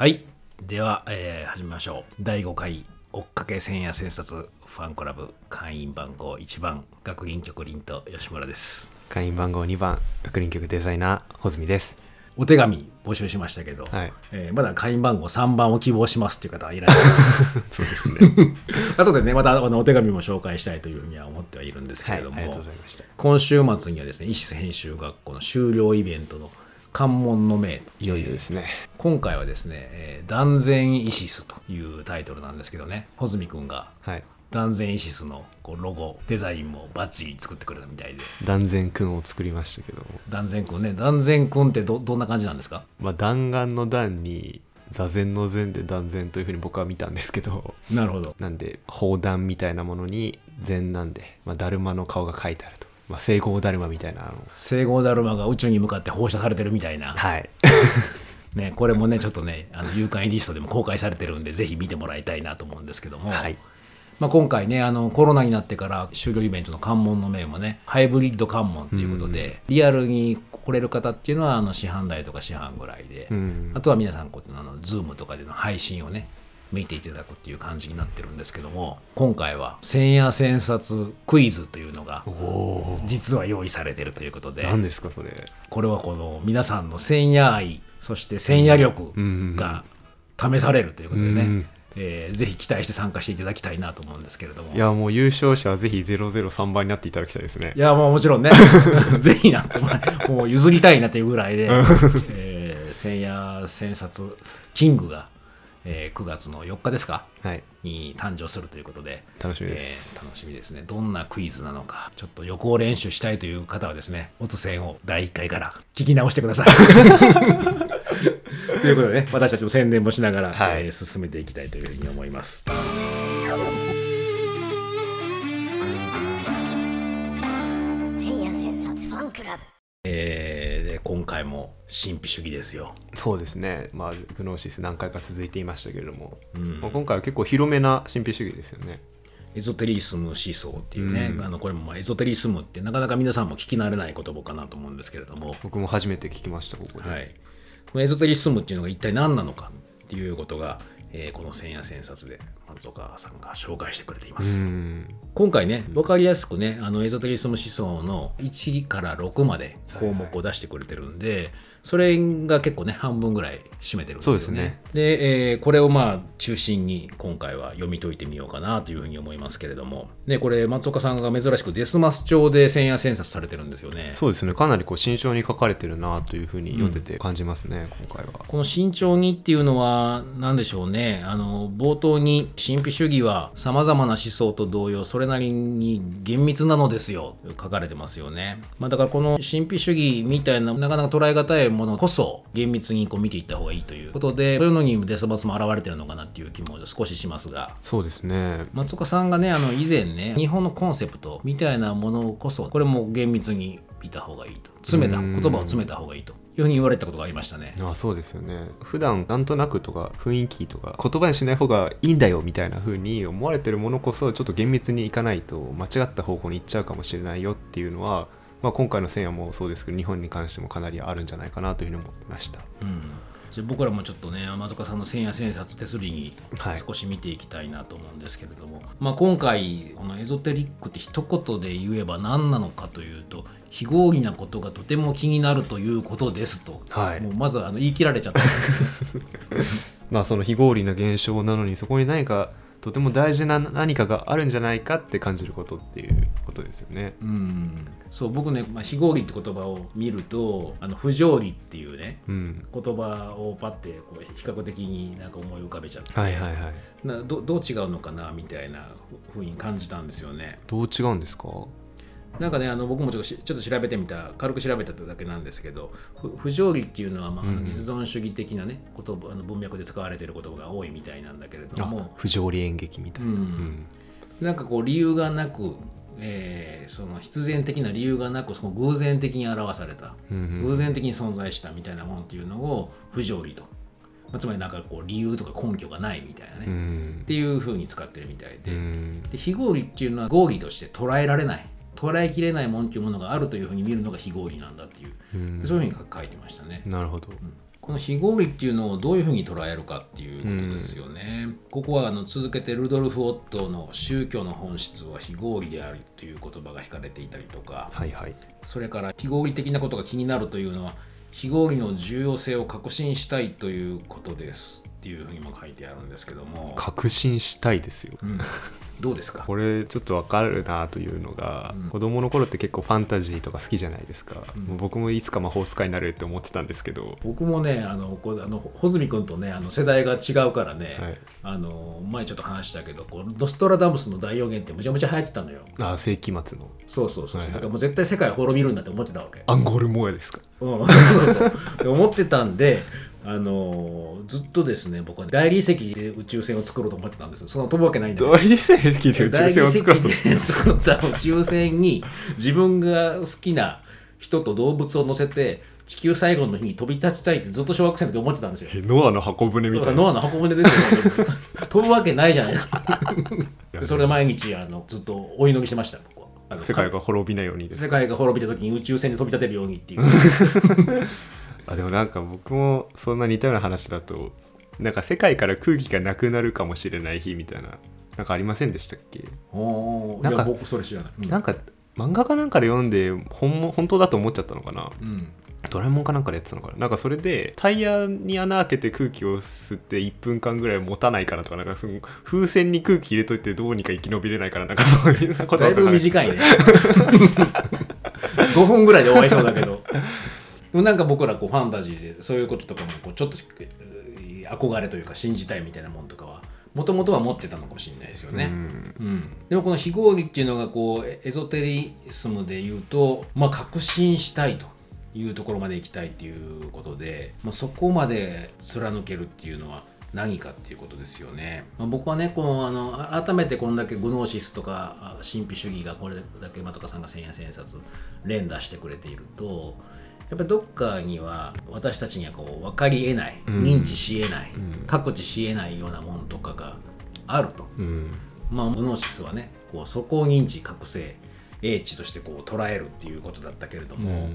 はい。では、えー始めましょう。第5回追っかけ千夜千冊ファンクラブ会員番号1番学林局林と吉村です。会員番号2番学林局デザイナー穂積です。お手紙募集しましたけど、はい。えーまだ会員番号3番を希望しますっていう方はいらっしゃる。そうですね。後でねまたあのお手紙も紹介したいというふうには思ってはいるんですけれども、はい今週末にはですね医師編集学校の修了イベントの関門の命いよいよですね。今回はですね「えー断然イシス」というタイトルなんですけどね。穂積君がはい。断然イシスのこうロゴデザインもバッチリ作ってくれたみたいで。断然くんを作りましたけど断然君ね。断然君ってどどんな感じなんですか？まあ弾丸の弾に座禅の禅で断然というふうに僕は見たんですけど。なるほど。なんで砲弾みたいなものに禅なんで、まあ、だるまの顔が書いてあると、まあ、聖光だるまみたいなあの。聖光だるまが宇宙に向かって放射されてるみたいな、はい。ね、これもねちょっとねあの勇敢エディストでも公開されてるんでぜひ見てもらいたいなと思うんですけども、はい。まあ、今回ねあのコロナになってから終了イベントの関門の面もねハイブリッド関門ということで、リアルに来れる方っていうのはあの市販台とか市販ぐらいで、うん。あとは皆さんこうあの Zoom とかでの配信をね見ていただくっていう感じになってるんですけども今回は千夜千冊クイズというのが実は用意されてるということで何ですかそれ。これはこの皆さんの千夜愛そして千夜力うん。が試されるということでね、うんえーぜひ期待して参加していただきたいなと思うんですけれども。いやもう優勝者はぜひ003番になっていただきたいですね。いやもうもちろんね ぜひなってもう譲りたいなというぐらいで、えー千夜千冊キングが、えー9月の4日ですか？はい。に誕生するということで。楽しみです、えー楽しみですね。どんなクイズなのか。ちょっと予行練習したいという方はですねオツ戦を第1回から聞き直してください。ということでね私たちも宣伝もしながら、はい。えー進めていきたいというふうに思います。千夜千冊ファンクラブ。えーで今回も神秘主義ですよ。そうですね。まあグノーシス何回か続いていましたけれども、ん。まあ今回は結構広めな神秘主義ですよね。エゾテリスム思想っていうね、あのこれもまあエゾテリスムってなかなか皆さんも聞き慣れない言葉かなと思うんですけれども、僕も初めて聞きましたここで、はい、このエゾテリスムっていうのが一体何なのかっていうことが、えーこの千夜千冊で松岡さんが紹介してくれています。うん。今回ね分かりやすくねあのエゾテリスム思想の1から6まで項目を出してくれてるんで、それが結構ね半分ぐらい占めてるんですよね。そうですね。で、えーこれをまあ中心に今回は読み解いてみようかなというふうに思いますけれども。でこれ松岡さんが珍しくデスマス帳で千夜千冊されてるんですよね。そうですね。かなりこう慎重に書かれてるなというふうに読んでて感じますね、今回は。この慎重にっていうのは何でしょうね。あの冒頭に神秘主義はさまざまな思想と同様それなりに厳密なのですよ。書かれてますよね、まあ、だからこの神秘主義みたいななかなか捉え難いものこそ厳密にこう見ていった方がいいということでそういうのにデスバスも現れてるのかなっていう気も少ししますが。そうですね。松岡さんがねあの以前ね日本のコンセプトみたいなものこそこれも厳密に見た方がいいと。詰めたうん。言葉を詰めた方がいいというふうに言われたことがありましたね。あそうですよね。普段なんとなくとか雰囲気とか言葉にしない方がいいんだよみたいな風に思われてるものこそちょっと厳密にいかないと間違った方向に行っちゃうかもしれないよっていうのは、まあ、今回の千夜もそうですけど日本に関してもかなりあるんじゃないかなというふうに思いました。うん、じゃあ僕らもちょっとね松岡さんの千夜千冊手すりにはい少し見ていきたいなと思うんですけれども、まあ、今回このエゾテリックって一言で言えば何なのかというと非合理なことがとても気になるということですと、はい。もうまずあの言い切られちゃった。まあその非合理な現象なのにそこに何かとても大事な何かがあるんじゃないかって感じることっていうことですよね。うん。そう僕ね、まあ、非合理って言葉を見るとあの不条理っていうねうん言葉をパッてこう比較的になんか思い浮かべちゃって、はいはいはい。などどう違うのかなみたいなふうに感じたんですよね。どう違うんですか？なんかねあの僕もちょっとしちょっと調べてみた軽く調べただけなんですけどふ不条理っていうのは、まあ、実存主義的なね言葉あの文脈で使われている言葉が多いみたいなんだけれどあも不条理演劇みたいな、うん。うん。なんかこう理由がなく、えーその必然的な理由がなくその偶然的に表された、うんうん偶然的に存在したみたいなものっていうのを不条理と、まあ、つまりなんかこう理由とか根拠がないみたいなね、うっんていうふうに使ってるみたいで,、うん。で非合理っていうのは合理として捉えられない捉えきれないもんっていうものがあるというふうに見るのが非合理なんだっていう、うん。そういうふうに書いてましたね。なるほど。この非合理っていうのをどういうふうに捉えるかっていうことですよね。ここはあの続けてルドルフ・オットーの宗教の本質は非合理であるという言葉が引かれていたりとか、はいはい。それから非合理的なことが気になるというのは非合理の重要性を確信したいということですっていうふうにも書いてあるんですけども、確信したいですよ。うん、どうですか？これちょっとわかるなというのが、子供の頃って結構ファンタジーとか好きじゃないですか、もう僕もいつか魔法使いになれるって思ってたんですけど。僕もねあのこうあの穂積君とねあの世代が違うからね、はい。あの前ちょっと話したけどこうノストラダムスの大予言ってむちゃむちゃ流行ってたのよ。あ世紀末の。そうそうそうはいはい。だからもう絶対世界は滅びるんだって思ってたわけ、アンゴールモアですか？うん、そうそう。で思ってたんであのずっとですね僕は大理石で宇宙船を作ろうと思ってたんですその飛ぶわけないんだ大理石で宇宙船を作ろうと作った宇宙船に自分が好きな人と動物を乗せて地球最後の日に飛び立ちたいってずっと小学生の時思ってたんですよ。えノアの箱舟みたいならノアの箱舟ですよ。飛ぶわけないじゃないですか。でそれで毎日あのずっとお祈りしてました僕は。世界が滅びないように世界が滅びた時に宇宙船で飛び立てるようにっていう。あでもなんか僕もそんな似たような話だとなんか世界から空気がなくなるかもしれない日みたいななんかありませんでしたっけ、なんかいや僕それ知らない。うん。なんか漫画かなんかで読んで本も本当だと思っちゃったのかな？うん。ドラえもんかなんかでやってたのかな？なんかそれでタイヤに穴開けて空気を吸って1分間ぐらい持たないからとかなんかその風船に空気入れといてどうにか生き延びれないからなんかそういうことだいぶい短いね。5分ぐらいで終わりそうだけど。でもなんか僕らこうファンタジーでそういうこととかもこうちょっとえー憧れというか信じたいみたいなもんとかはもともとは持ってたのかもしれないですよね。うんうん、でもこの非合理っていうのがこうエエゾテリスムで言うと、まあ、確信したいというところまで行きたいっていうことで、まあ、そこまで貫けるっていうのは何かっていうことですよね。まあ、僕はねこのあのあ改めてこんだけグノーシスとかあ神秘主義がこれだけ松岡さんが千円千冊連打してくれているとやっぱりどっかには私たちにはこう分かりえないうん。認知しえない、うん。各知しえないようなものとかがあると。うん。まあ、グノーシスはねこうそこを認知覚醒英知としてこう捉えるっていうことだったけれども、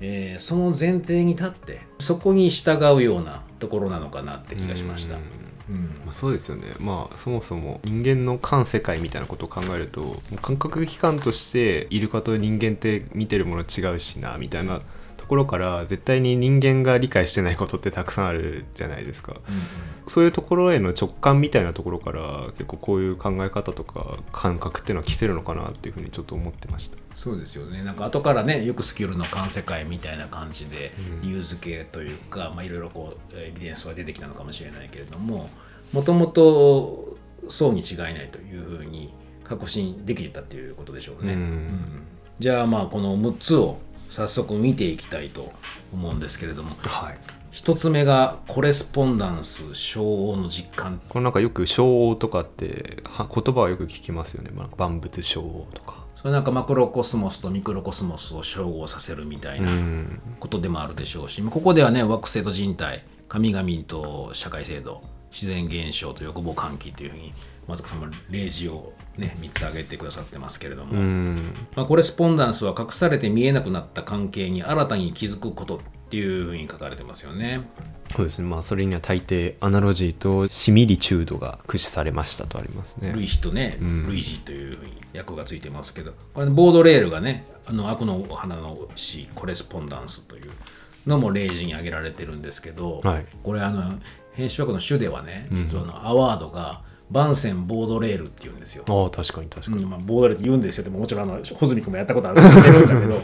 えーその前提に立ってそこに従うようなところなのかなって気がしました。うん。うん。まあ、そうですよね。まあそもそも人間の感世界みたいなことを考えると感覚器官としてイルカと人間って見てるもの違うしなみたいなところから絶対に人間が理解してないことってたくさんあるじゃないですか。そういうところへの直感みたいなところから結構こういう考え方とか感覚っていうのは来てるのかなっていうふうにちょっと思ってました。そうですよね。なんか後からねよくスキルの環世界みたいな感じで理由付けというか、まあ、いろいろこうエビデンスは出てきたのかもしれないけれどももともとそうに違いないというふうに確信できてたっていうことでしょうね。うん。うん。じゃあまあこの6つを早速見ていきたいと思うんですけれども。はい。1つ目がコレスポンダンス小応の実感。これなんかよく小王とかっては言葉はよく聞きますよね、まあ、万物小王とか。それなんかマクロコスモスとミクロコスモスを照合させるみたいなうん。ことでもあるでしょうし、ここではね惑星と人体神々と社会制度自然現象と欲望喚起というふうに松岡さんも例示をね3つ挙げてくださってますけれども、うん。まあ、コレスポンダンスは隠されて見えなくなった関係に新たに気づくことっていうふうに書かれてますよね。そうですね。まあそれには大抵アナロジーとシミリチュードが駆使されましたとありますね。類似とね、ん。類似というふうに訳がついてますけど。これボードレールがねあの悪の花の詩コレスポンダンスというのも例示に挙げられてるんですけど、はい。これあの編集学の主ではね実はあのアワードがバンセンボードレールっていうんですよ。ああ確かに確かに、うんまあ、ボードレールって言うんですよ。でももちろんあの穂積君もやったことあるんですけどだけど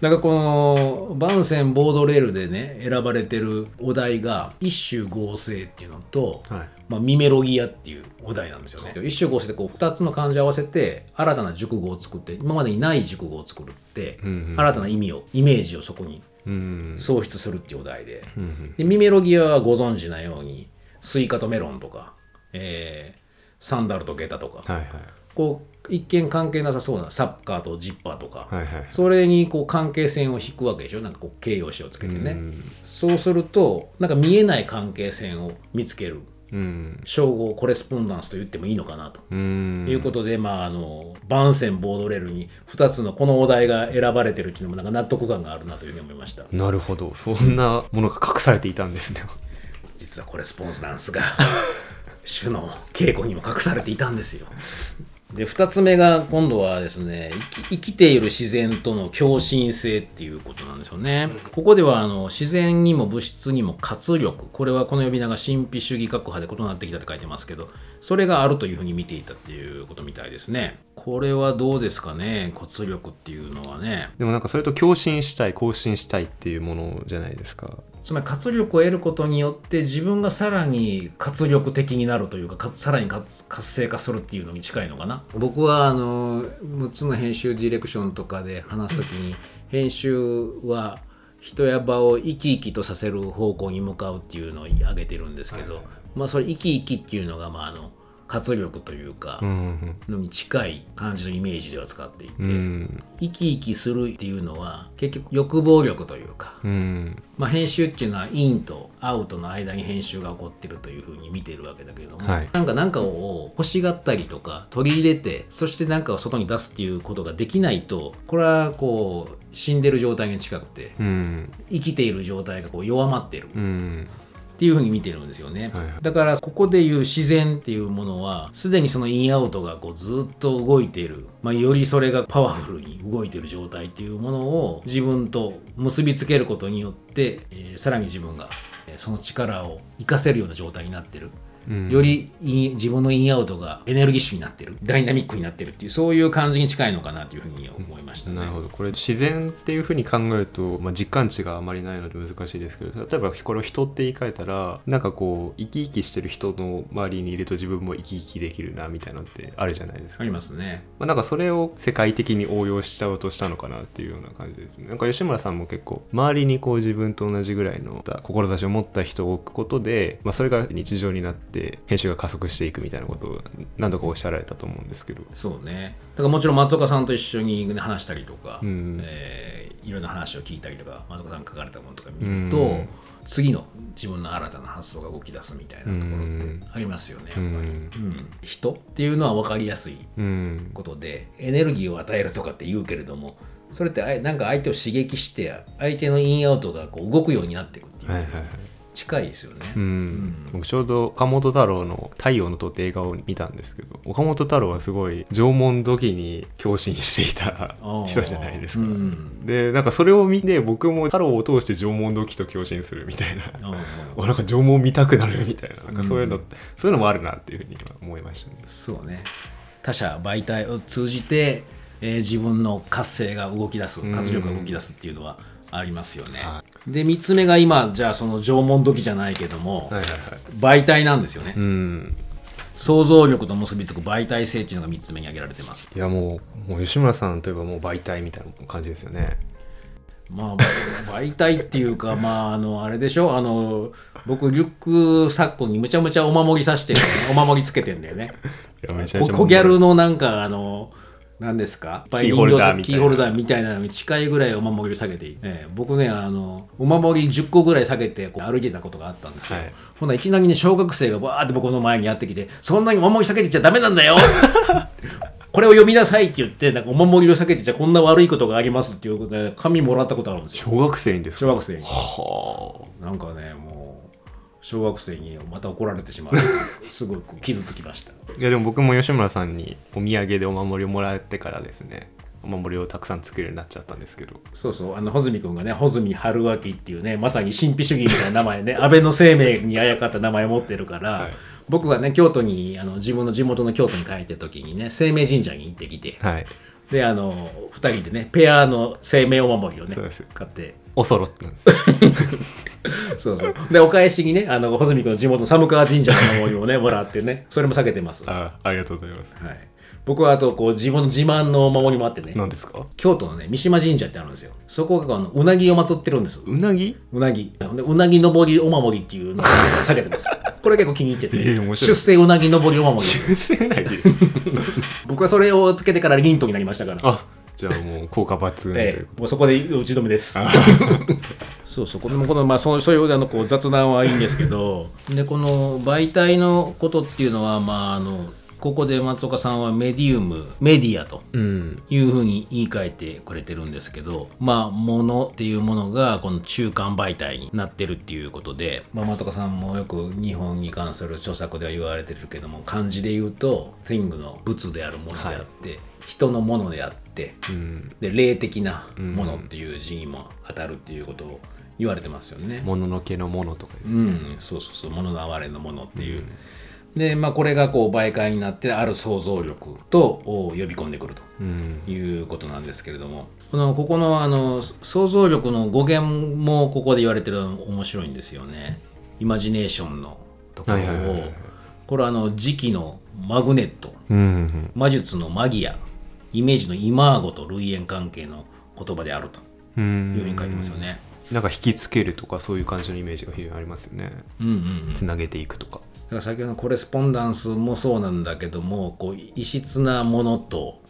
だからこのバンセンボードレールでね選ばれてるお題が一種合成っていうのと、はい。まあ、ミメロギアっていうお題なんですよね。一種合成でこう2つの漢字を合わせて新たな熟語を作って今までにない熟語を作るって、うんうん新たな意味をイメージをそこにうん創出するっていうお題で,、うんでミメロギアはご存知なようにスイカとメロンとか、えーサンダルとゲタとか、はいはい。こう一見関係なさそうなサッカーとジッパーとか、はいはい。それにこう関係線を引くわけでしょ？なんかこう形容詞をつけてね、うん。そうするとなんか見えない関係線を見つける。うん。称号コレスポンダンスと言ってもいいのかなと。うん。いうことで、まあ、あのバンセンボードレールに2つのこのお題が選ばれてるっていうのもなんか納得感があるなというふうに思いました。なるほど。そんなものが隠されていたんですね。実はコレスポンダンスが 主の稽古にも隠されていたんですよ。で2つ目が今度はですね生き生きている自然との共振性っていうことなんですよね。ここではあの自然にも物質にも活力これはこの呼び名が神秘主義学派で異なってきたって書いてますけどそれがあるというふうに見ていたっていうことみたいですね。これはどうですかね活力っていうのはね。でもなんかそれと共振したい更新したいっていうものじゃないですかつまり活力を得ることによって自分がさらに活力的になるというかかさらに活活性化するっていうのに近いのかな？僕はあの6つの編集ディレクションとかで話す時に 編集は人や場を生き生きとさせる方向に向かうっていうのを挙げてるんですけど、まあそれ生き生きっていうのがまああの活力というかうん。のに近い感じのイメージでは使っていて、うん。生き生きするっていうのは結局欲望力というかうん。まあ、編集っていうのはインとアウトの間に編集が起こってるというふうに見ているわけだけれども、はい。なんか何かを欲しがったりとか取り入れてそして何かを外に出すっていうことができないとこれはこう死んでる状態に近くてうん。生きている状態がこう弱まってる。うんっていうふうに見てるんですよね、はいはい。だからここでいう自然っていうものはすでにそのインアウトがこうずっと動いている、まあ、よりそれがパワフルに動いている状態っていうものを自分と結びつけることによって、えーさらに自分がえーその力を活かせるような状態になってる、うんより自分のインアウトがエネルギッシュになってる。ダイナミックになってるっていうそういう感じに近いのかなというふうに思いましたね。なるほど。これ自然っていうふうに考えると、まあ、実感値があまりないので難しいですけど例えばこれを人って言い換えたらなんかこう生き生きしてる人の周りにいると自分も生き生きできるなみたいなのってあるじゃないですか、ありますね。まあ、なんかそれを世界的に応用しちゃおうとしたのかなっていうような感じですね。なんか吉村さんも結構周りにこう自分と同じぐらいの志を持った人を置くことで、まあ、それが日常になって編集が加速していくみたいなことを何度かおっしゃられたと思うんですけど。そうね。だからもちろん松岡さんと一緒に、ね、話したりとか、うん。えーいろんな話を聞いたりとか松岡さんが書かれたものとか見ると、うん。次の自分の新たな発想が動き出すみたいなところってありますよね、やっぱり、うん。うん。人っていうのは分かりやすいうんことでエネルギーを与えるとかって言うけれどもそれってあいなんか相手を刺激して相手のインアウトがこう動くようになっていくっていう、はいはいはい近いですよね、うん、僕ちょうど岡本太郎の「太陽の塔」って映画を見たんですけど岡本太郎はすごい縄文土器に共振していた人じゃないですか。うん。でなんかそれを見て僕も太郎を通して縄文土器と共振するみたいな。なんか縄文見たくなるみたいななんかそういうの、そういうのもあるなっていうふうに今思いましたね。そうね。他者媒体を通じて、えー自分の活性が動き出す活力が動き出すっていうのはありますよね、はで3つ目が今じゃあその縄文土器じゃないけども、はいはいはい。媒体なんですよね、うん。想像力と結びつく媒体性っていうのが3つ目に挙げられてます。いやもうもう吉村さんといえばもう媒体みたいな感じですよね。まあ媒体っていうか まああのあれでしょ？あの僕リュック昨今にむちゃむちゃお守りさしてる、ね、お守りつけてんだよね。いやめちゃめちゃココギャルのなんかあの何ですか？キーホルダーみたいな。キーホルダーみたいなのに近いぐらいお守りを下げていい、ええ僕ねあのお守り10個ぐらい下げてこう歩いてたことがあったんですよ、はい。ほんならいきなりね小学生がバーって僕の前にやってきてそんなにお守り下げてちゃダメなんだよ。これを読みなさいって言ってなんかお守りを下げてちゃこんな悪いことがありますっていうことで紙もらったことあるんですよ。小学生にですか？小学生に。はあ。なんかねもう小学生にまた怒られてしまう。すごいこう傷つきました。いやでも僕も吉村さんにお土産でお守りをもらってからですね。お守りをたくさん作るようになっちゃったんですけど。そうそう、あの、穂積君がね、穂積春明っていうね、まさに神秘主義みたいな名前ね、安倍の生命にあやかった名前を持ってるから、はい。僕がね、京都に、あの自分の地元の京都に帰ってる時にね、生命神社に行ってきて、はい。で、あの、二人でね、ペアの生命お守りをね買って、おそろってなんです そうそう。で、お返しにね、あの、穂積君の地元寒川神社のお守りをね、もらってね、それも下げてます。はあありがとうございますい。僕はあと、こう、自分の自慢のお守りもあってね、何ですか？京都のね、三島神社ってあるんですよ。そこがあのうなぎを祀ってるんです。うなぎ？うなぎ。でうなぎ登りお守りっていうのを下げてます。これ結構気に入ってて。えー面白い出世うなぎ登りお守り。純粋なぎ 僕はそれをつけてからリントになりましたから。あじゃあもう効果抜群というええ、もうそこで打ち止めです。そうそうこのこの、まあ、そうそういうあのこう雑談はいいんですけど。でこの媒体のことっていうのはまああのここで松岡さんはメディウムメディアとうん。いうふうに言い換えてくれてるんですけどまあものっていうものがこの中間媒体になってるっていうことで、まあ、松岡さんもよく日本に関する著作では言われてるけども漢字で言うと thing の物であるものであって、人のものであってうん。で霊的なものっていう字にも当たるっていうことを言われてますよね。もののけのものとかですね、うん、そうそうそう、物の哀れのものっていう。で、まあ、これがこう媒介になって、ある想像力とを呼び込んでくるとうん。いうことなんですけれども、このここのあの想像力の語源もここで言われてるの面白いんですよね。イマジネーションのところを、これはあの時期のマグネット、魔術のマギア、イメージのイマーゴと類縁関係の言葉であると。うん。いうふうに書いてますよね。なんか引きつけるとかそういう感じのイメージが非常にありますよね。うんうんうん。つなげていくとかだから先ほどのコレスポンダンスもそうなんだけどもこう異質なものと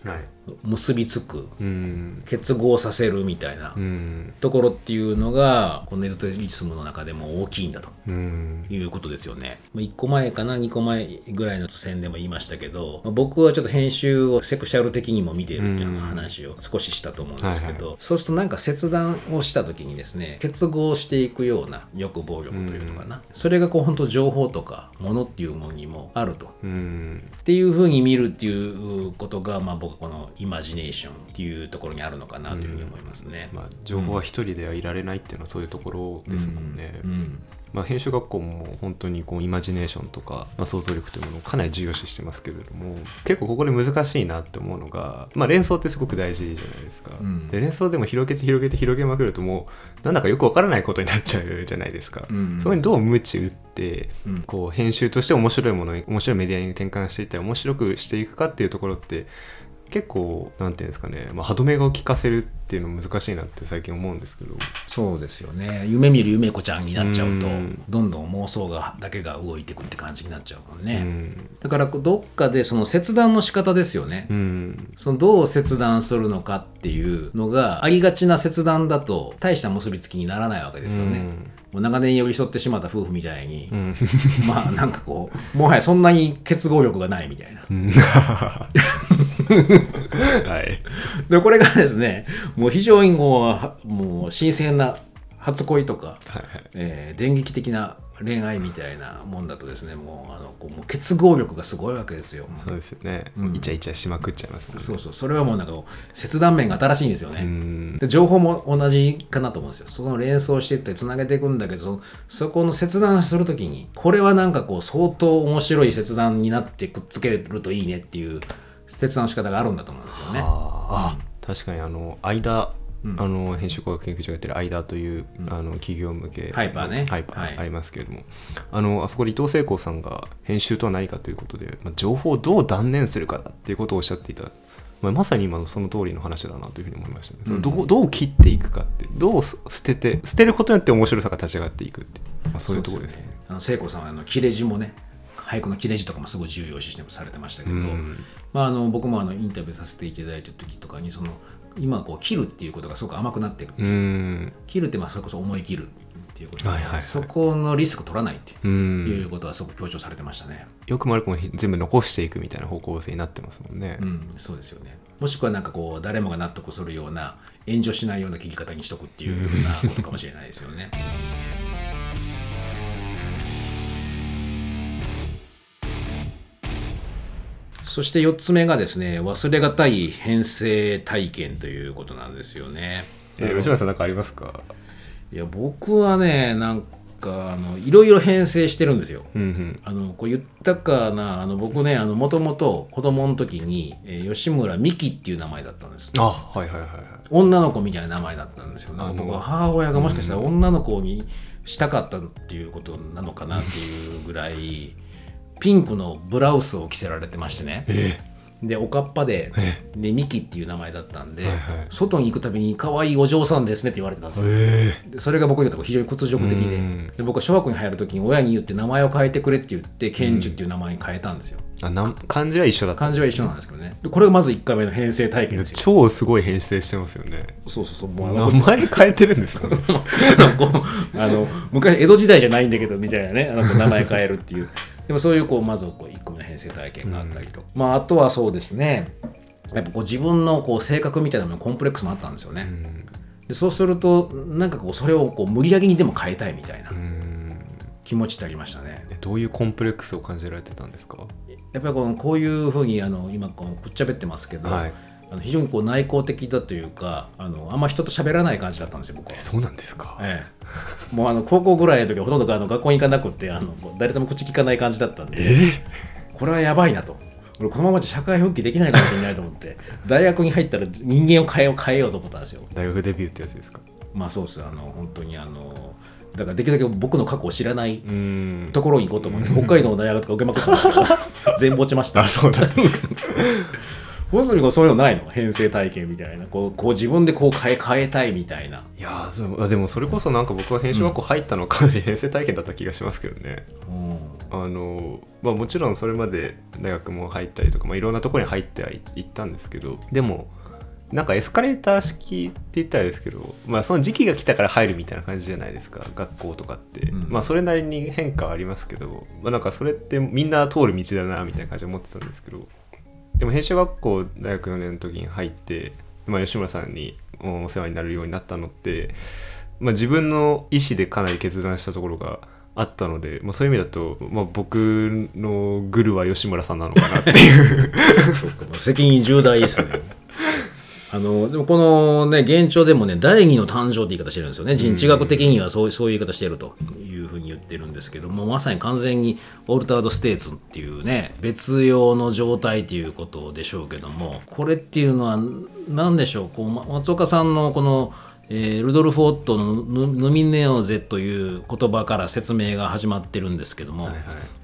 結びつくうん。結合させるみたいなうん。ところっていうのがこのエゾテリスムの中でも大きいんだと。うん。いうことですよね。1個前かな2個前ぐらいの宣でも言いましたけどまあ僕はちょっと編集をセクシャル的にも見ているっていな話を少ししたと思うんですけど、はいそうするとなんか切断をした時にですね結合していくような欲望力というのかな、それがこう本当情報とかものっていうものにもあると。うん。っていう風に見るっていうことが、まあ、僕このイマジネーションっていうところにあるのかなというふうに思いますね。まあ、情報は一人ではいられないっていうのはそういうところですもんね。うん。まあ、編集学校も本当にこうイマジネーションとか、まあ、想像力というものをかなり重要視してますけれども結構ここで難しいなって思うのが、まあ、連想ってすごく大事じゃないですか、ん。で連想でも広げて広げて広げまくるともうなんだかよくわからないことになっちゃうじゃないですか、うん。そこにどう無知打って、うん。こう編集として面白いものに面白いメディアに転換していったり面白くしていくかっていうところって結構なんていうんですかね、まあ、歯止めが効かせるっていうの難しいなって最近思うんですけど。そうですよね。夢見る夢子ちゃんになっちゃうとうん。どんどん妄想がだけが動いていくって感じになっちゃうもんね、うん。だからどっかでその切断の仕方ですよね、うん。そのどう切断するのかっていうのがありがちな切断だと大した結びつきにならないわけですよね、うんもう長年寄り添ってしまった夫婦みたいに、うん。まあなんかこうもはやそんなに結合力がないみたいな。はい。でこれがですねもう非常にもうはもう新鮮な初恋とか、はいはい。えー電撃的な恋愛みたいなもんだとですねもうあのこうもう結合力がすごいわけですよ。そうですよね、うんイチャイチャしまくっちゃいますねそうそうそれはもうなんか切断面が新しいんですよね。うんで情報も同じかなと思うんですよ。その連想していってつなげていくんだけどそそこの切断するときにこれはなんかこう相当面白い切断になってくっつけるといいねっていう切断の仕方があるんだと思うんですよね。あーあ確かにあの間あの編集工学研究所がやってる間という、あの企業向けハイパーね。ハイパはい。ーありますけれども、あのあそこで伊藤聖子さんが編集とは何かということで、まあ、情報をどう断念するかだっていうことをおっしゃっていた、まあ、まさに今のその通りの話だなというふうに思いましたね、そのどうどう切っていくかってどう捨てて捨てることによって面白さが立ち上がっていくってまあ、そういうところですね。あの聖子さんはあの切れ字もね俳句の切れ字とかもすごい重要視してされてましたけど、うん。まあ、あの僕もあのインタビューさせていただいた時とかにその今こう切るっていうことがすごく甘くなってる、うん切るってまあそれこそ思い切るっていうことで、はいはいはいそこのリスク取らないってういうんことはすごく強調されてましたね。よくも悪くも全部残していくみたいな方向性になってますもんね、うん、そうですよね。もしくはなんかこう誰もが納得するような炎上しないような切り方にしとくっていうようなことかもしれないですよね。そして4つ目がですね忘れがたい編成体験ということなんですよね。えー吉村さん何かありますか？いや僕はねなんかあのいろいろ編成してるんですよ。うんうん。あのこう言ったかなあの僕ねもともと子供の時に、えー吉村美希っていう名前だったんです。あはいはいはいはい。女の子みたいな名前だったんですよ。なんか僕は母親がもしかしたら女の子にしたかったっていうことなのかなっていうぐらいピンクのブラウスを着せられてましてね。でおかっぱででミキっていう名前だったんで、はいはい。外に行くたびに可愛いお嬢さんですねって言われてたんですよ。えでそれが僕にとって非常に屈辱的で。うん。で僕は小学校に入る時に親に言って名前を変えてくれって言ってケンジュっていう名前に変えたんですよ。あなん漢字は一緒だった漢字は一緒なんですけどね。でこれがまず1回目の編成体験ですよ。超すごい編成してますよね。そうそうそう。もう名前変えてるんですかこう あの昔江戸時代じゃないんだけどみたいなね。あの名前変えるっていうでもそういうこうまずこう1個目の編成体験があったりと、まああとはそうですね。やっぱこう自分のこう性格みたいなののコンプレックスもあったんですよね、でそうするとなんかこうそれをこう無理やりにでも変えたいみたいなうん。気持ちってありましたね、えどういうコンプレックスを感じられてたんですか？やっぱりこのこういうふうにあの今こうくっちゃべってますけど、はいあの非常にこう内向的だというかあのあんま人と喋らない感じだったんですよ僕は。そうなんですか。ええ、もうあの高校ぐらいの時はほとんどあの学校に行かなくってあの誰とも口聞かない感じだったんで、これはやばいなと。俺このままじゃ社会復帰できないかもしれないと思って大学に入ったら人間を変えよう変えようと思ったんですよ。大学デビューってやつですか。まあそうですあの本当にあのだからできるだけ僕の過去を知らないうん。ところに行こうと思って北海道の大学とか受けまくってましたから 全部落ちました。あそうなんです本当にこうそういうのないの？編成体験みたいな。こうこう自分でこう変え変えたいみたいな。いやでもそれこそなんか僕は編集学校入ったのはかなり 編成体験だった気がしますけどね、うん。あのまあもちろんそれまで大学も入ったりとか、まあ、いろんなところに入ってはい行ったんですけどでもなんかエスカレーター式って言ったらですけど、まあ、その時期が来たから入るみたいな感じじゃないですか。学校とかって、うん。まあそれなりに変化はありますけど、まあ、なんかそれってみんな通る道だなみたいな感じで思ってたんですけどでも編集学校大学4年の時に入って、まあ、吉村さんにお世話になるようになったのって、まあ、自分の意思でかなり決断したところがあったので、まあ、そういう意味だと、まあ、僕のグルは吉村さんなのかなっていう そうか責任重大ですね。あのでもこのね現状でもね第二の誕生って言い方してるんですよね。人知学的にはそうそういう言い方してると。いうふうに言ってるんですけどもまさに完全にオルタード・ステーツっていうね別用の状態っていうことでしょうけどもこれっていうのは何でしょう。こうま松岡さんのこのえールドルフ・オットのヌ「ヌミネオゼ」という言葉から説明が始まってるんですけども、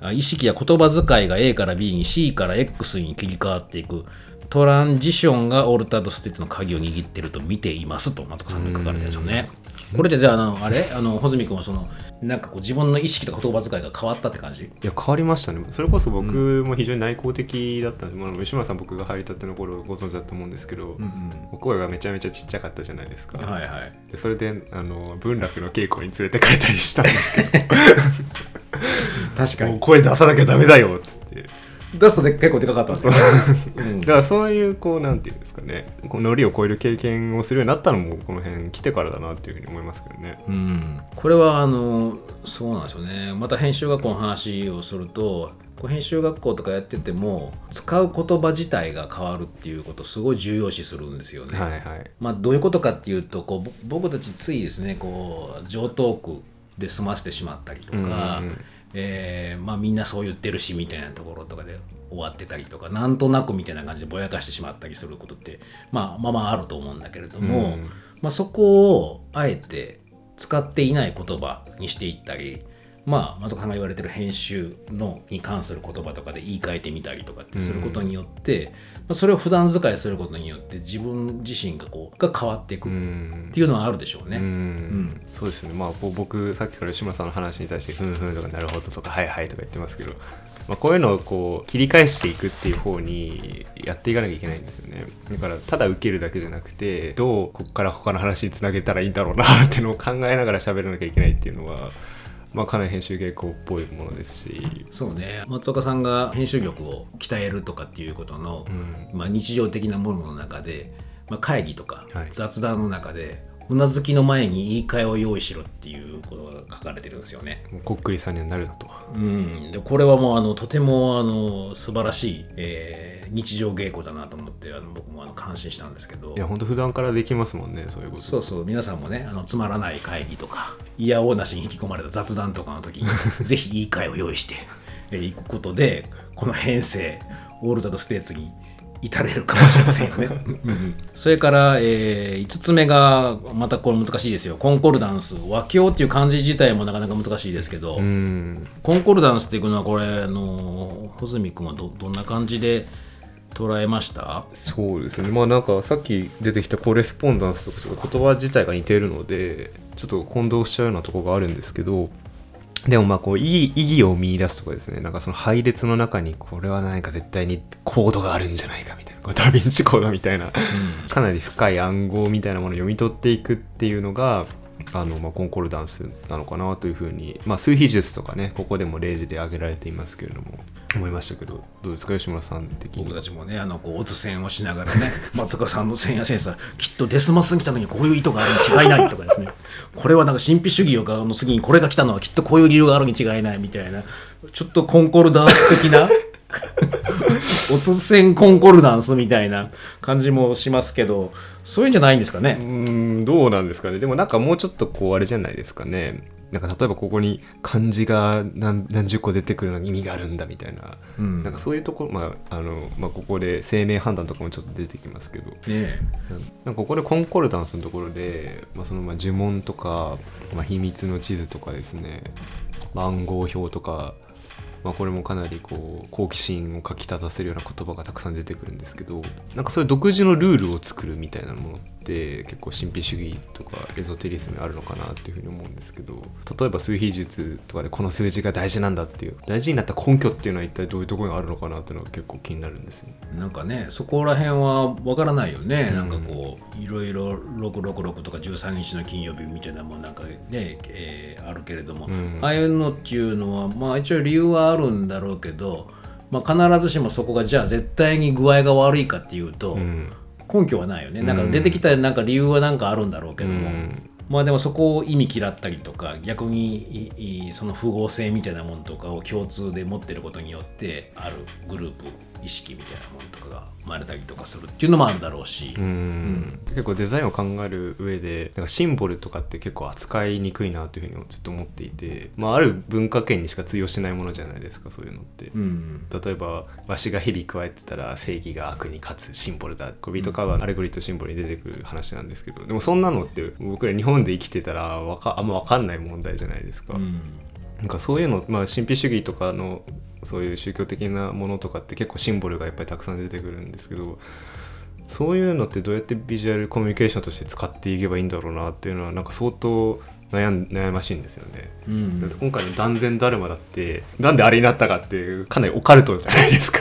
あ意識や言葉遣いが A から B に C から X に切り替わっていくトランジションがオルタードステートの鍵を握ってると見ていますと松岡さんが書かれてるんですよね。これでじゃああのあれ？あの穂積君はそのなんかこう自分の意識とか言葉遣いが変わったって感じ？いや変わりましたね。それこそ僕も非常に内向的だったんで、まあ、吉村さん僕が入りたての頃ご存知だと思うんですけど、声がめちゃめちゃちっちゃかったじゃないですか、はいはい。でそれであの文楽の稽古に連れてかれたりしたんですけど。確もう声出さなきゃダメだよっつって出すとで結構でかかったんですよ、う。ん。だからそういうこうなんていうんですかね。こうノリを超える経験をするようになったのもこの辺来てからだなっていうふうに思いますけどね。うん、これはあのそうなんですよね。また編集学校の話をするとこう編集学校とかやってても使う言葉自体が変わるっていうことをすごい重要視するんですよね。はいはい。まあ、どういうことかっていうとこうぼ僕たちついですねこう上等句で済ませてしまったりとか、うんうんえーまあ、みんなそう言ってるしみたいなところとかで終わってたりとかなんとなくみたいな感じでぼやかしてしまったりすることって、まあ、まあまああると思うんだけれども、うん。まあ、そこをあえて使っていない言葉にしていったりまあ松岡さんが言われてる編集のに関する言葉とかで言い換えてみたりとかってすることによって、まあ、それを普段使いすることによって自分自身がこうが変わっていくうっんていうのはあるでしょうね。うん。そうですね。まあぼ僕さっきから吉村さんの話に対して「ふんふん」とか「なるほど」とか「はいはい」とか言ってますけど、まあ、こういうのをこう切り返していくっていう方にやっていかなきゃいけないんですよね。だからただ受けるだけじゃなくてどうここから他の話につなげたらいいんだろうなっていうのを考えながら喋らなきゃいけないっていうのは、まあ、かなり編集傾向っぽいものですし。そうね。松岡さんが編集力を鍛えるとかっていうことの、まあ、日常的なものの中で、まあ、会議とかはい。雑談の中で、うなずきの前に言い換えを用意しろっていうことが書かれてるんですよね。こっくりさんにはなるなと。うん、でこれはもうあのとてもあの素晴らしい、えー日常稽古だなと思ってあの僕もあの感心したんですけど。いや本当普段からできますもんねそういうこと。そうそう。皆さんもねあのつまらない会議とかいやおうなしに引き込まれた雑談とかの時に ぜひ言い換えを用意してえーいくことでこの編成オールザドステーツに至れるかもしれませんよね。うんそれから、え5つ目がまたこれ難しいですよ。コンコルダンス和教っていう漢字自体もなかなか難しいですけど、うん。コンコルダンスっていうのはこれあの穂積君はどどんな感じで捉えました？そうですね。まあなんかさっき出てきたコレスポンダンスとかちょっと言葉自体が似てるのでちょっと混同しちゃうようなところがあるんですけどでもまあこう意義意義を見出すとかですね。なんかその配列の中にこれは何か絶対にコードがあるんじゃないかみたいな。こうダヴィンチコードみたいな。かなり深い暗号みたいなものを読み取っていくっていうのがあのまあコンコルダンスなのかなというふうに、まあ、数比術とかねここでも例示で挙げられていますけれども思いましたけどどうですか？吉村さん的に。僕たちもねあのこうオツ線をしながらね 松岡さんの線やセンサーきっとデスマスに来たのにこういう意図があるに違いないとかですね。これはなんか神秘主義をの次にこれが来たのはきっとこういう理由があるに違いないみたいな。ちょっとコンコルダンス的なオツ線コンコルダンスみたいな感じもしますけどそういうんじゃないんですかうね。ーんどうなんですかね。でもなんかもうちょっとこうあれじゃないですかね。なんか例えばここに漢字が何何十個出てくるのに意味があるんだみたいな、うん。なんかそういうところ、まああのまあ、ここで生命判断とかもちょっと出てきますけど。ねなんかここでコンコルダンスのところで、まあ、そのまあ呪文とか、まあ、秘密の地図とかですね。番号表とか、まあ、これもかなりこう好奇心をかきたたせるような言葉がたくさん出てくるんですけどなんかそういう独自のルールを作るみたいなものって結構神秘主義とかエゾテリスムあるのかなっていうふうに思うんですけど例えば数比術とかでこの数字が大事なんだっていう大事になった根拠っていうのは一体どういうところにあるのかなっていうのが結構気になるんですよ。なんかねそこら辺はわからないよね、なんかこういろいろ666とか13日の金曜日みたいなもんなんかね、えーあるけれども、ん。ああいうのっていうのはまあ一応理由はあるんだろうけど、まあ、必ずしもそこがじゃあ絶対に具合が悪いかっていうと、うん根拠はないよね。なんか出てきたなんか理由はなんかあるんだろうけども、うんまあでもそこを意味嫌ったりとか逆にいいその符号性みたいなものとかを共通で持ってることによってあるグループ意識みたいなものとかが生まれたりとかするっていうのもあるだろうし、うん。結構デザインを考える上でなんかシンボルとかって結構扱いにくいなというふうにずっと思っていて、まあ、ある文化圏にしか通用しないものじゃないですかそういうのって。うん。例えばわしが蛇加えてたら正義が悪に勝つシンボルだこうビートカバーのアレゴリーとシンボルに出てくる話なんですけどでもそんなのって僕ら日本で生きてたらわかあんま分かんない問題じゃないですか。うんなんかそういうの、まあ、神秘主義とかのそういう宗教的なものとかって結構シンボルがやっぱりたくさん出てくるんですけどそういうのってどうやってビジュアルコミュニケーションとして使っていけばいいんだろうなっていうのはなんか相当悩ん悩ましいんですよね。うんだって今回の断然だるまだってなんであれになったかってかなりオカルトじゃないですか。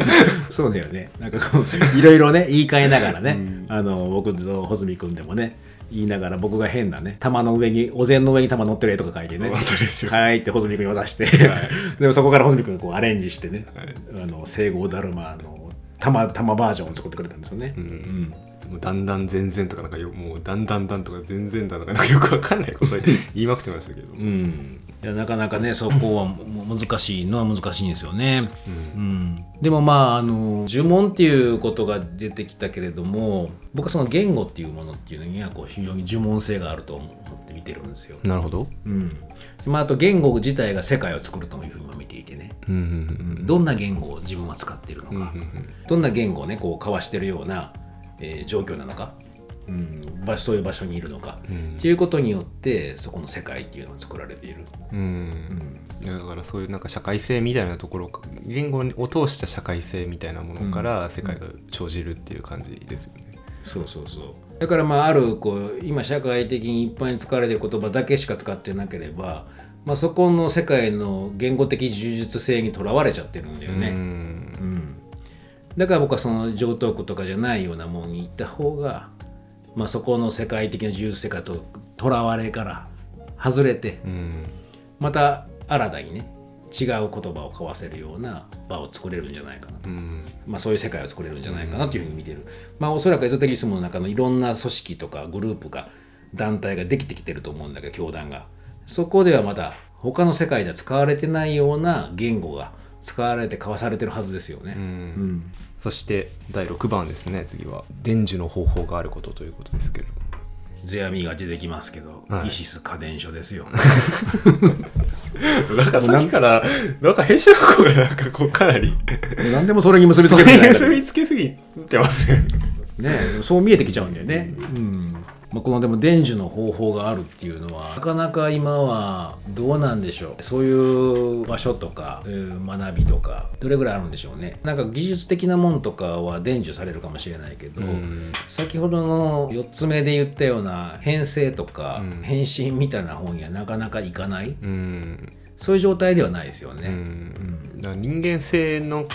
そうだよねなんかこういろいろね言い換えながらね、あの僕と穂積君でもね言いながら僕が変なね玉の上にお膳の上に玉乗ってる絵とか書いてね。本当ですよ。はいって穂積君に渡して、はい。でもそこから穂積君がこうアレンジしてね、はい。あのだるまの玉玉バージョンを作ってくれたんですよね。うん。もうだんだん全然とかなんかよもうだんだんだんとか全然だとかなんかよくわかんないこと言いまくってましたけど。うんいやなかなかねそこはも難しいのは難しいんですよね。うん。でもまああの呪文っていうことが出てきたけれども僕はその言語っていうものっていうのにはこう非常に呪文性があると思って見てるんですよ。なるほど。うん。まあ、あと言語自体が世界を作るというふうにも見ていてね、うんうんうんどんな言語を自分は使っているのか、うんうんうん。どんな言語をねこう交わしてるような、えー状況なのか、うん、場所そういう場所にいるのか、うん。っていうことによってそこの世界っていうのが作られている。うん。いやだからそういうなんか社会性みたいなところか言語を通した社会性みたいなものから世界が生じるっていう感じですよね。そうそうそう。だからまああるこう今社会的に一般に使われている言葉だけしか使ってなければ、まあ、そこの世界の言語的呪術性にとらわれちゃってるんだよね。うん。うん。だから僕はその上等句とかじゃないようなものに行った方が、まあ、そこの世界的な呪術世界ととらわれから外れてうんまた新たにね違う言葉を交わせるような場を作れるんじゃないかなと、うんまあ、そういう世界を作れるんじゃないかなというふうに見てる、まあおそらくエゾテリスムの中のいろんな組織とかグループが団体ができてきてると思うんだけど教団が。そこではまだ他の世界では使われてないような言語が使われて交わされてるはずですよね。うんそして第6番ですね次は伝授の方法があることということですけどゼアミが出てきますけど、はいイシス家電所ですよ。なんかさっきからなんか編集学がなんかこうかなり何でもそれに結びつけて 結びつけすぎてますね。ねそう見えてきちゃうんだよね。うんまあ、このでも伝授の方法があるっていうのはなかなか今はどうなんでしょう。そういう場所とかそういう学びとかどれぐらいあるんでしょうね。なんか技術的なもんとかは伝授されるかもしれないけど、うん。先ほどの4つ目で言ったような編成とか返信みたいな本にはなかなかいかない。うんそういう状態ではないですようね。ん。だから人間性の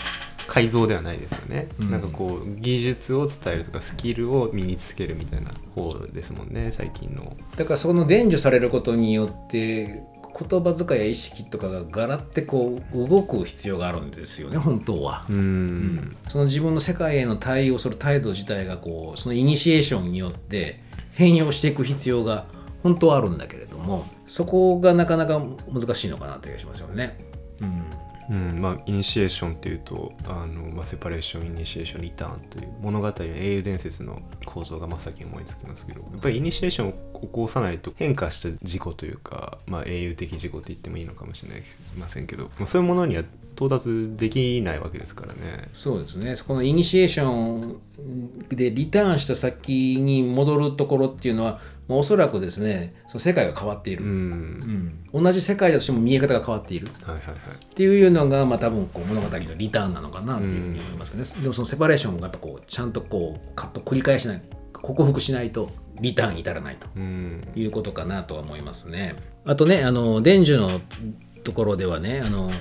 改造ではないですよね、うん。なんかこう技術を伝えるとかスキルを身につけるみたいな方ですもんね最近の。だからその伝授されることによって言葉遣いや意識とかがガラってこう動く必要があるんですよね本当は。うん。その自分の世界への対応する態度自体がこうそのイニシエーションによって変容していく必要が本当はあるんだけれどもそこがなかなか難しいのかなという気がしますよね。うんうんまあ、イニシエーションっていうとあの、まあ、セパレーションイニシエーションリターンという物語の英雄伝説の構造が真っ先に思いつきますけどやっぱりイニシエーションを起こさないと変化した事故というか、まあ、英雄的事故って言ってもいいのかもしれませんけど、まあ、そういうものには到達できないわけですからね。そうですね、そこのイニシエーションでリターンした先に戻るところっていうのは、まあおそらくですね、その世界が変わっている、うん、うん同じ世界だとしても見え方が変わっているはいはいはい。っていうのが、まあ多分こう物語のリターンなのかなっていうふうに思いますけどね、でもそのセパレーションがやっぱこうちゃんとこうカット繰り返しない、克服しないとリターンに至らないと。うんいうことかなとは思いますね。あとね、あの伝授のところではね、あの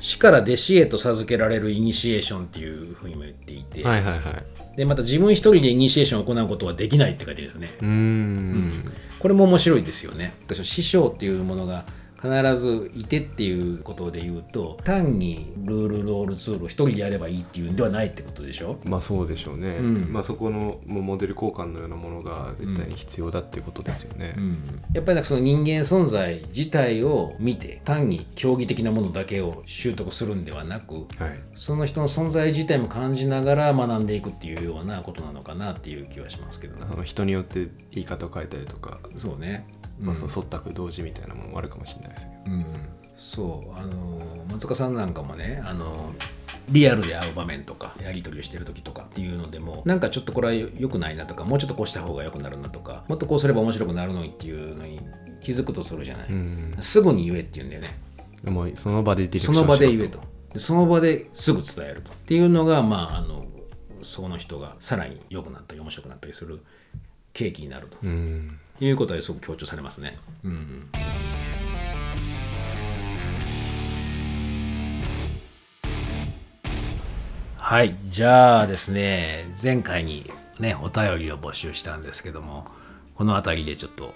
死から弟子へと授けられるイニシエーションっていうふうにも言っていて、はいはいはい。でまた自分一人でイニシエーションを行うことはできないって書いてるんですよね。うーんこれも面白いですよね。師匠っていうものが必ずいてっていうことで言うと単にルールロールツールを一人でやればいいっていうんではないってことでしょ？まあそうでしょうね、うん。まあそこのモデル交換のようなものが絶対に必要だっていうことですよね、やっぱりなんかその人間存在自体を見て単に競技的なものだけを習得するんではなくはい。その人の存在自体も感じながら学んでいくっていうようなことなのかなっていう気はしますけどね。あの人によって言い方を変えたりとか、そうね、まあ、その忖度同時みたいなものもあるかもしれないですけど。うん、そう。あの松岡さんなんかもねあのリアルで会う場面とかやり取りをしてる時とかっていうのでもなんかちょっとこれは良くないなとかもうちょっとこうした方が良くなるなとかもっとこうすれば面白くなるのにっていうのに気づくとするじゃない、うん。すぐに言えって言うんだよね。でもその場でディレクシそョンの場で言えと。でその場ですぐ伝えるとっていうのがまああのその人がさらに良くなったり面白くなったりする契機になると、うんっていうことはすごく強調されますね。うん。はい、じゃあですね、前回にね、お便りを募集したんですけども、この辺りでちょっと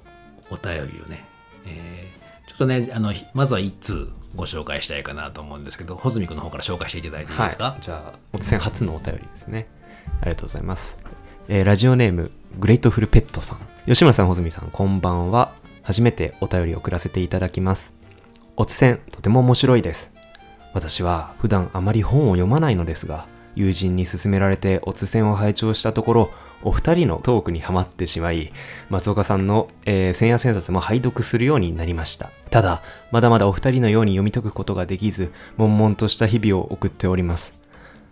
お便りをね、えーちょっとね、あのまずは1通ご紹介したいかなと思うんですけど、穂積君の方から紹介していただいていいですか？はい、じゃあおつせん初のお便りですね。ありがとうございます、えーラジオネームグレートフルペットさん。吉村さん穂積さんこんばんは。初めてお便り送らせていただきます。おつせんとても面白いです。私は普段あまり本を読まないのですが友人に勧められておつせんを拝聴したところお二人のトークにはまってしまい松岡さんの、えー千夜千冊も拝読するようになりました。ただまだまだお二人のように読み解くことができず悶々とした日々を送っております。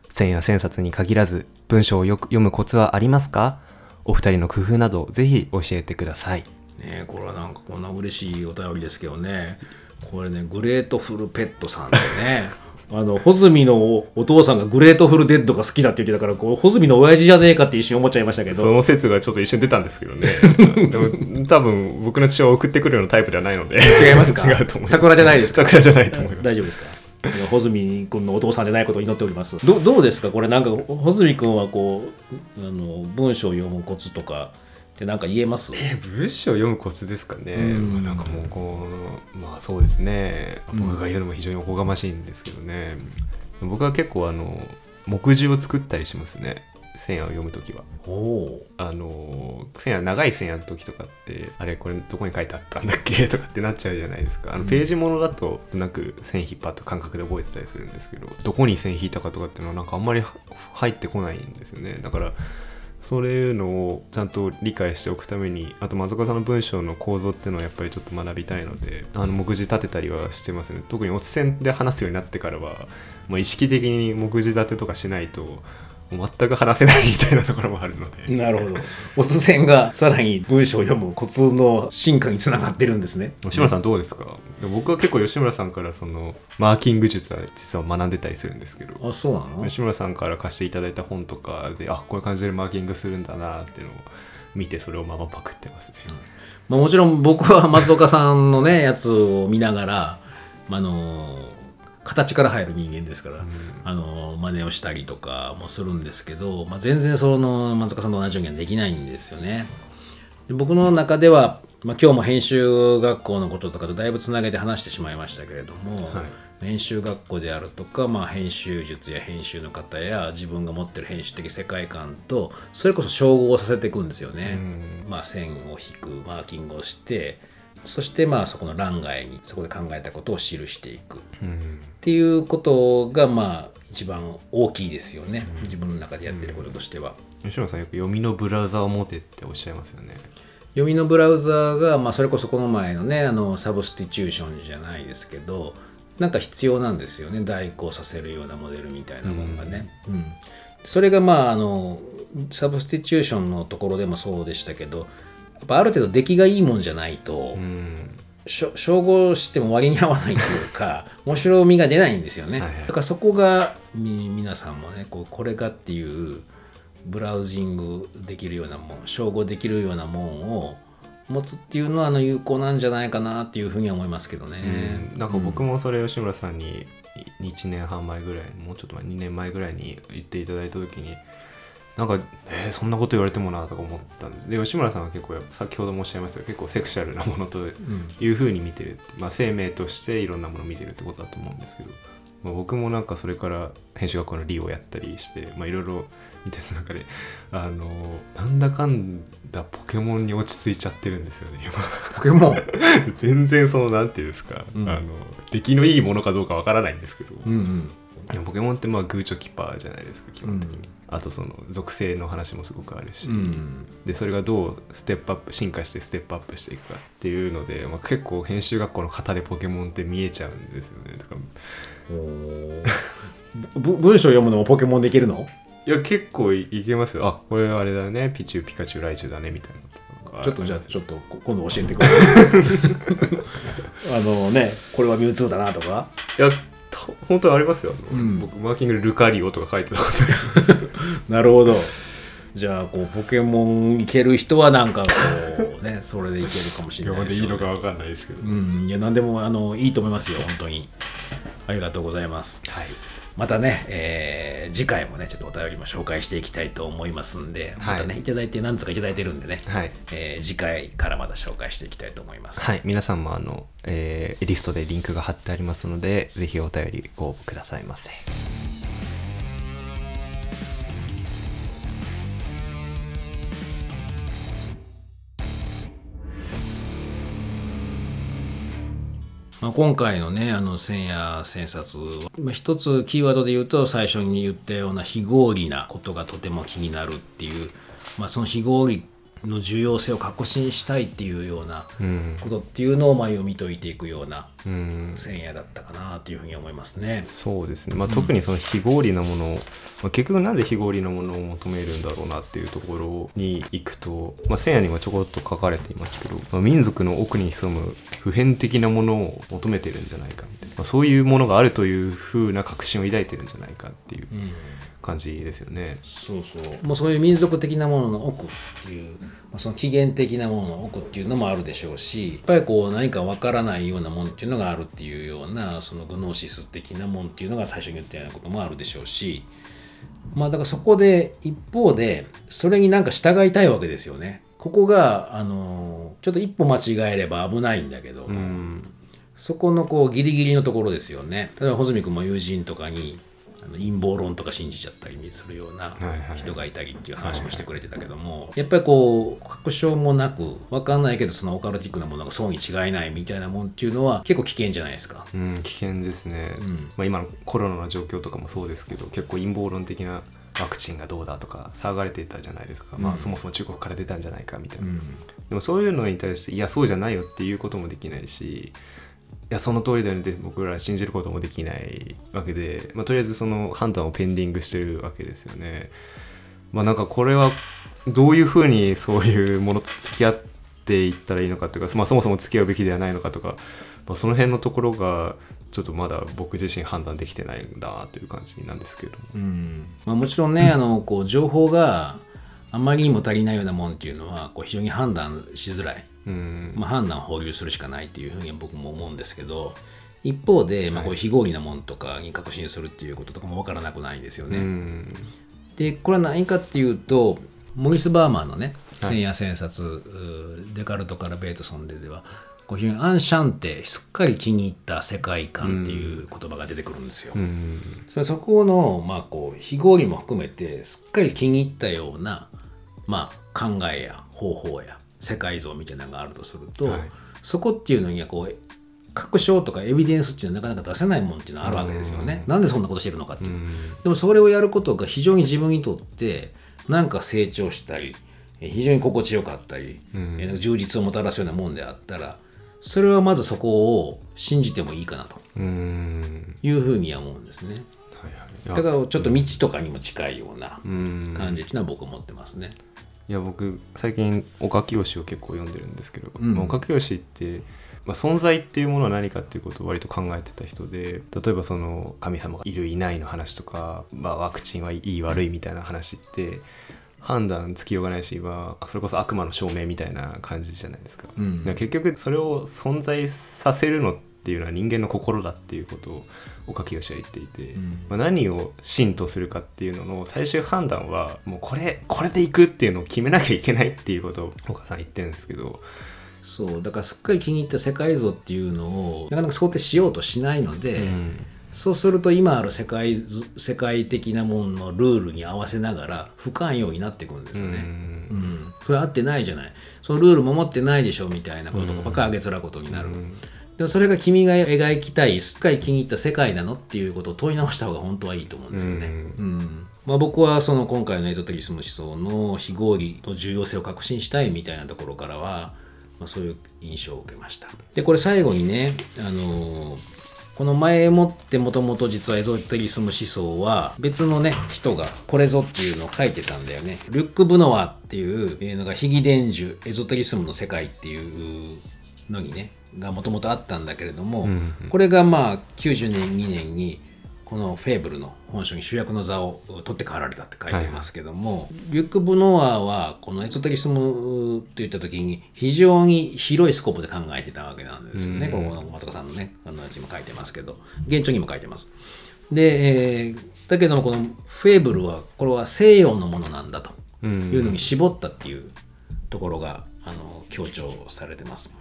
千夜千冊に限らず文章をよく読むコツはありますか？お二人の工夫などぜひ教えてください。ねこれはなんかこんな嬉しいお便りですけどね。これねグレートフルペットさんでね。あの穂積のおお父さんがグレートフルデッドが好きだって言ってたからこう穂積の親父じゃねえかって一瞬思っちゃいましたけど。その説がちょっと一瞬出たんですけどね。でも多分僕の父親を送ってくるようなタイプではないので。違いますか？違うと思う。桜じゃないですか？桜じゃないと思います。大丈夫ですか？穂積君のお父さんじゃないことを祈っております。どどうですか？これなんか穂積君はこうあの文章を読むコツとかってなんか言えます？え文章を読むコツですかね、うん。まあ、なんかもうこうまあそうですね。僕が言うのも非常におこがましいんですけどね、僕は結構あの目次を作ったりしますね線を読むときは。あの線や長い線やる時とかってあれこれどこに書いてあったんだっけとかってなっちゃうじゃないですか。あのページものだとなんく線引っ張った感覚で覚えてたりするんですけどどこに線引いたかとかっていうのはなんかあんまり入ってこないんですよね。だからそういうのをちゃんと理解しておくためにあと松岡さんの文章の構造っていうのをやっぱりちょっと学びたいのであの目次立てたりはしてますね。特に落ち線で話すようになってからは、まあ、意識的に目次立てとかしないと全く話せないみたいなところもあるので。なるほど。突然がさらに文章を読むコツの進化につながってるんですね。吉村さんどうですか？僕は結構吉村さんからそのマーキング術は実は学んでたりするんですけど。あそうなの？吉村さんから貸していただいた本とかであこういう感じでマーキングするんだなっていうのを見てそれをままパクってます。ね、まあ、もちろん僕は松岡さんのねやつを見ながら、まああの形から入る人間ですから、あの真似をしたりとかもするんですけど、まあ、全然その松岡さんと同じようにはできないんですよね。で僕の中では、まあ、今日も編集学校のこととかとだいぶつなげて話してしまいましたけれども、はい編集学校であるとか、まあ、編集術や編集の方や自分が持ってる編集的世界観とそれこそ照合させていくんですよね。まあ、線を引くマーキングをしてそしてまあそこの欄外にそこで考えたことを記していく。っうん。ていうことがまあ一番大きいですよね、自分の中でやってることとしては。吉村さんよく読みのブラウザを持てっておっしゃいますよね。読みのブラウザーが、まあ、それこそこの前のねあの substitution じゃないですけどなんか必要なんですよね。代行させるようなモデルみたいなもんがね。うん。それがまああのサブスティチューションのところでもそうでしたけどやっぱある程度出来がいいもんじゃないと、うん。しょ照合しても割に合わないというか 面白みが出ないんですよね、はいはい。だからそこがみ皆さんもねこうこれかっていうブラウジングできるようなもん照合できるようなもんを持つっていうのはあの有効なんじゃないかなっていうふうには思いますけどね、なんか僕もそれ吉村さんに1年半前ぐらいもうちょっと前2年前ぐらいに言っていただいた時になんか、えーそんなこと言われてもなとか思ったんです。で吉村さんは結構先ほどもおっしゃいましたけど結構セクシャルなものというふうに見てる。って、まあ、生命としていろんなものを見てるってことだと思うんですけど、まあ、僕もなんかそれから編集学校のリをやったりしてまあいろいろ見てる中であのなんだかんだポケモンに落ち着いちゃってるんですよね今。ポケモン？全然そのなんていうんですか、うん。あの出来のいいものかどうかわからないんですけど、うんうんポケモンってまあグーチョキパーじゃないですか基本的に、あとその属性の話もすごくあるし、うん。でそれがどうステップアップ進化してステップアップしていくかっていうので、まあ、結構編集学校の型でポケモンって見えちゃうんですよね。だから 文章読むのもポケモンできるの？いや結構いいけますよ。あこれはあれだね。ピチュウピカチュウライチュウだねみたいなのとかちょっとじゃあちょっとこ今度教えてくださいあのねこれはミュウツーだなとか。いやと本当にありますよ、うん。僕マーキングでルカリオとか書いてたこと。あるなるほど。じゃあこうポケモンいける人はなんかこうね それでいけるかもしれないですよ、ね、分かんないですけど、うん。いや何でもあのいいと思いますよ本当に。ありがとうございます。はいまたね、えー次回もねちょっとお便りも紹介していきたいと思いますんでまたね、はいい、ただいて何つかいただいてるんでね、はい。えー次回からまた紹介していきたいと思います、はい、皆さんもあの、えーリストでリンクが貼ってありますので、ぜひお便りご応募くださいませ。まあ、今回のねあの千夜千冊、まあ、一つキーワードで言うと最初に言ったような非合理なことがとても気になるっていう、まあ、その非合理の重要性を確信したいっていうようなうん。ことっていうのをまあ読み解いていくようなうん。千夜だったかなというふうに思いますね。そうですね。まあ、特にその非合理なものを、まあ、結局なんで非合理なものを求めるんだろうなっていうところに行くと、まあ、千夜にもちょこっと書かれていますけど、まあ、民族の奥に潜む普遍的なものを求めてるんじゃないかみたいな、まあ、そういうものがあるというふうな確信を抱いてるんじゃないかっていううん感じですよね。そうそうもうそういう民族的なものの奥っていう、まあ、その起源的なものの奥っていうのもあるでしょうしやっぱりこう何かわからないようなもんっていうのがあるっていうようなそのグノーシス的なもんっていうのが最初に言ったようなこともあるでしょうしまあだからそこで一方でそれになんか従いたいわけですよね。ここがあのちょっと一歩間違えれば危ないんだけども、うん。そこのこうギリギリのところですよね。例えば穂積君も友人とかに陰謀論とか信じちゃったりするような人がいたりっていう話もしてくれてたけども、やっぱりこう確証もなく分かんないけどそのオカルティックなものがそうに違いないみたいなもんっていうのは結構危険じゃないですか。うん、危険ですね、ん。まあ、今のコロナの状況とかもそうですけど結構陰謀論的なワクチンがどうだとか騒がれてたじゃないですか、まあそもそも中国から出たんじゃないかみたいな、うん。でもそういうのに対していやそうじゃないよっていうこともできないしいやその通りだよねって僕ら信じることもできないわけで、まあ、とりあえずその判断をペンディングしてるわけですよね。まあなんかこれはどういうふうにそういうものと付き合っていったらいいのかというか、まあ、そもそも付き合うべきではないのかとか、まあ、その辺のところがちょっとまだ僕自身判断できてないんだという感じなんですけども。うんまあ、もちろんね、あのこう情報があまりにも足りないようなもんっていうのはこう非常に判断しづらい、うん。まあ、判断を保留するしかないっていうふうに僕も思うんですけど一方で、まあ、こう非合理なもんとかに確信するっていうこととかも分からなくないですよね。うん。でこれは何かっていうとモリス・バーマーのね「はい。千夜千冊、デカルトからベートソンでではこう非常にアンシャンテすっかり気に入った世界観っていう言葉が出てくるんですよ。うん。それそこの、まあ、こう非合理も含めてすっかり気に入ったような、まあ、考えや方法や世界像みたいなのがあるとすると、はい。そこっていうのにはこう確証とかエビデンスっていうのはなかなか出せないもんっていうのはあるわけですよね。なんでそんなことしてるのかっていう。でもそれをやることが非常に自分にとってなんか成長したりえ非常に心地よかったり、え充実をもたらすようなもんであったらそれはまずそこを信じてもいいかなと。うん。いうふうには思うんですね。はいはい。いや。だからちょっと道とかにも近いようなうん。感じっていうのは僕は思ってますね。いや僕最近お書き用紙を結構読んでるんですけど、うんまあお書き用紙って、まあ、存在っていうものは何かっていうことを割と考えてた人で例えばその神様がいるいないの話とか、まあ、ワクチンはいい悪いみたいな話って判断つきようがないし、まあ、それこそ悪魔の証明みたいな感じじゃないですか。うん結局それを存在させるのっていうのは人間の心だっていうことをお書き用紙は言っていて、ん。まあ、何を真とするかっていうのの最終判断はもうこれこれでいくっていうのを決めなきゃいけないっていうことをお母さん言ってるんですけど。そうだからすっかり気に入った世界像っていうのをなかなか想定しようとしないので、そうすると今ある世界図世界的なもののルールに合わせながら不寛容になっていくんですよね。うん。それ合ってないじゃない。そのルール守ってないでしょみたいなこととかバカあげつらことになる。でもそれが君が描きたいすっかり気に入った世界なの？っていうことを問い直した方が本当はいいと思うんですよね。うんまあ、僕はその今回のエゾテリスム思想の非合理の重要性を確信したいみたいなところからは、まあ、そういう印象を受けました。でこれ最後にね、あのーこの前もってもともと実はエゾテリスム思想は別のね人がこれぞっていうのを書いてたんだよね。ルック・ブノワっていうのが非義伝授エゾテリスムの世界っていうのにねがもともとあったんだけれども、これがまあ90年2年にこのフェーブルの本書に主役の座を取って代わられたって書いてますけども、リュック・ブノワーはこのエゾテリスムといった時に非常に広いスコープで考えてたわけなんですよね。ここの松岡さんのねあのやつにも書いてますけど現著にも書いてます。で、えーだけどもこのフェーブルはこれは西洋のものなんだというのに絞ったっていうところがあの強調されてます。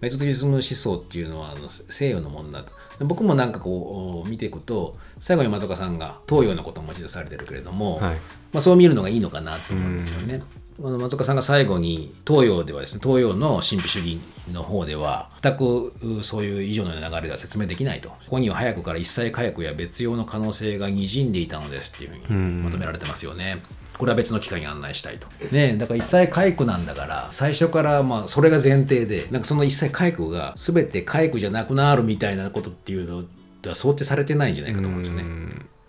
メゾテリズム思想っていうのはあの西洋のものだと。僕もなんかこう見ていくと最後に松岡さんが東洋のことを持ち出されてるけれども、はい。まあ、そう見るのがいいのかなと思うんですよね。あの松岡さんが最後に東洋ではですね東洋の神秘主義の方では全くうそういう以上の流れでは説明できないと。ここには早くから一切火薬や別用の可能性が滲んでいたのですっていうふうにまとめられてますよね。これは別の機会に案内したいと。ねだから一切回復なんだから最初からまあそれが前提でなんかその一切回復が全て回復じゃなくなるみたいなことっていうのでは想定されてないんじゃないかと思うんですよね。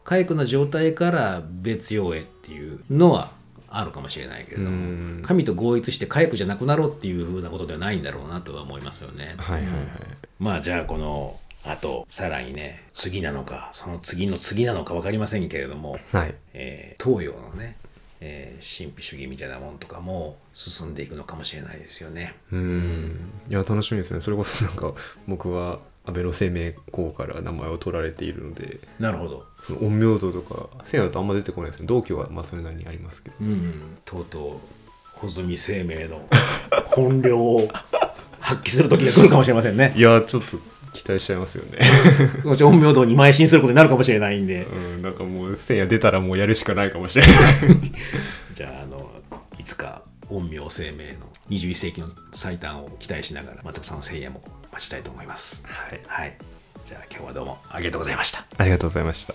回復の状態から別用へっていうのはあるかもしれないけれども神と合一して回復じゃなくなろうっていうふうなことではないんだろうなとは思いますよね。はいはいはいまあじゃあこのあとさらにね次なのかその次の次なのか分かりませんけれども、はいえー東洋のね、えー神秘主義みたいなものとかも進んでいくのかもしれないですよね。うんいや楽しみですねそれこそなんか僕は安倍の生命校から名前を取られているのでなるほど。その陰陽道とか西洋だとあんま出てこないですね道教はまあそれなりにありますけどうん、とうとう穂積生命の本領を発揮する時が来るかもしれませんね。いやちょっと期待しちゃいますよね陰陽道に邁進することになるかもしれないんで、うん なんかもう千夜出たらもうやるしかないかもしれないじゃああのいつか陰陽生命の21世紀の最短を期待しながら松岡さんの聖夜も待ちたいと思います。はいはい。じゃあ今日はどうもありがとうございました。ありがとうございました